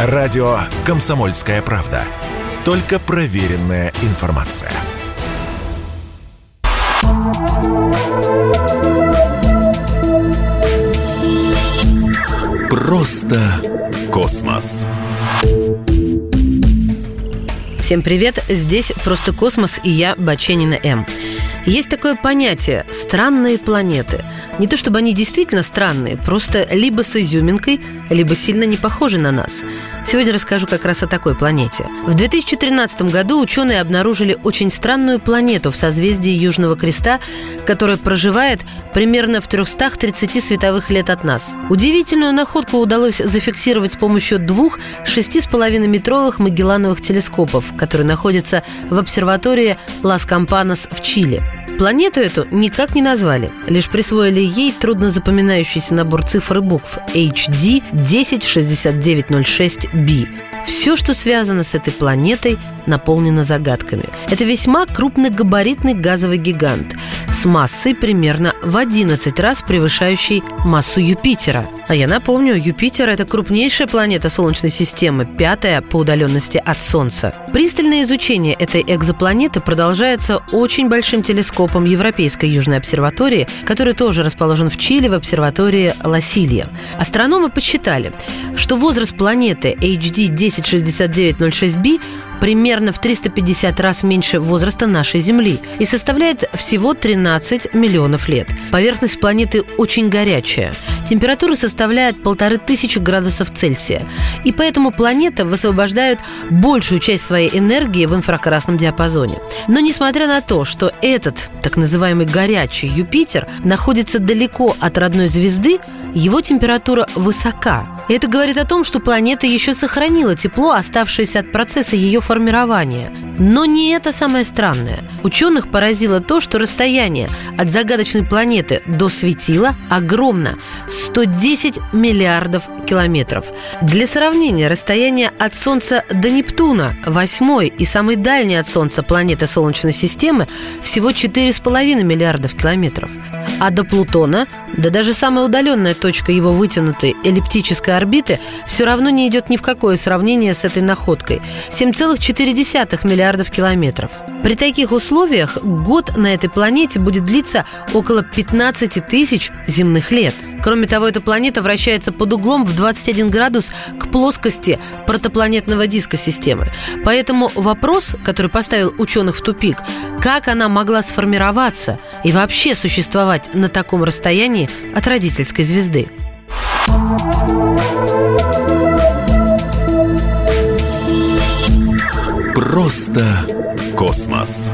Радио «Комсомольская правда». Только проверенная информация. Просто космос. Всем привет, здесь «Просто космос» и я, Баченина М. Есть такое понятие «странные планеты». Не то чтобы они действительно странные, просто либо с изюминкой, либо сильно не похожи на нас. Сегодня расскажу как раз о такой планете. В 2013 году ученые обнаружили очень странную планету в созвездии Южного Креста, которая проживает примерно в 330 световых лет от нас. Удивительную находку удалось зафиксировать с помощью двух 6,5-метровых Магеллановых телескопов, которые находятся в обсерватории Лас Кампанос в Чили. Планету эту никак не назвали, лишь присвоили ей трудно запоминающийся набор цифр и букв HD 106906b. Все, что связано с этой планетой, наполнено загадками. Это весьма крупногабаритный газовый гигант с массой примерно в 11 раз превышающей массу Юпитера. А я напомню, Юпитер – это крупнейшая планета Солнечной системы, пятая по удаленности от Солнца. Пристальное изучение этой экзопланеты продолжается очень большим телескопом Европейской Южной обсерватории, который тоже расположен в Чили в обсерватории Ласилья. Астрономы подсчитали, что возраст планеты HD 106906b примерно в 350 раз меньше возраста нашей Земли и составляет всего 13 миллионов лет. Поверхность планеты очень горячая. Температура составляет полторы тысячи градусов Цельсия. И поэтому планета высвобождает большую часть своей энергии в инфракрасном диапазоне. Но несмотря на то, что этот так называемый горячий Юпитер находится далеко от родной звезды, его температура высока – это говорит о том, что планета еще сохранила тепло, оставшееся от процесса ее формирования. Но не это самое странное. Ученых поразило то, что расстояние от загадочной планеты до светила огромно – 110 миллиардов километров. Для сравнения, расстояние от Солнца до Нептуна, восьмой и самой дальней от Солнца планеты Солнечной системы, всего 4,5 миллиардов километров. А до Плутона, да даже самая удаленная точка его вытянутой эллиптической орбиты все равно не идет ни в какое сравнение с этой находкой – 7,4 миллиардов километров. При таких условиях год на этой планете будет длиться около 15 тысяч земных лет. Кроме того, эта планета вращается под углом в 21 градус к плоскости протопланетного диска системы. Поэтому вопрос, который поставил ученых в тупик, как она могла сформироваться и вообще существовать на таком расстоянии от родительской звезды. Просто космос.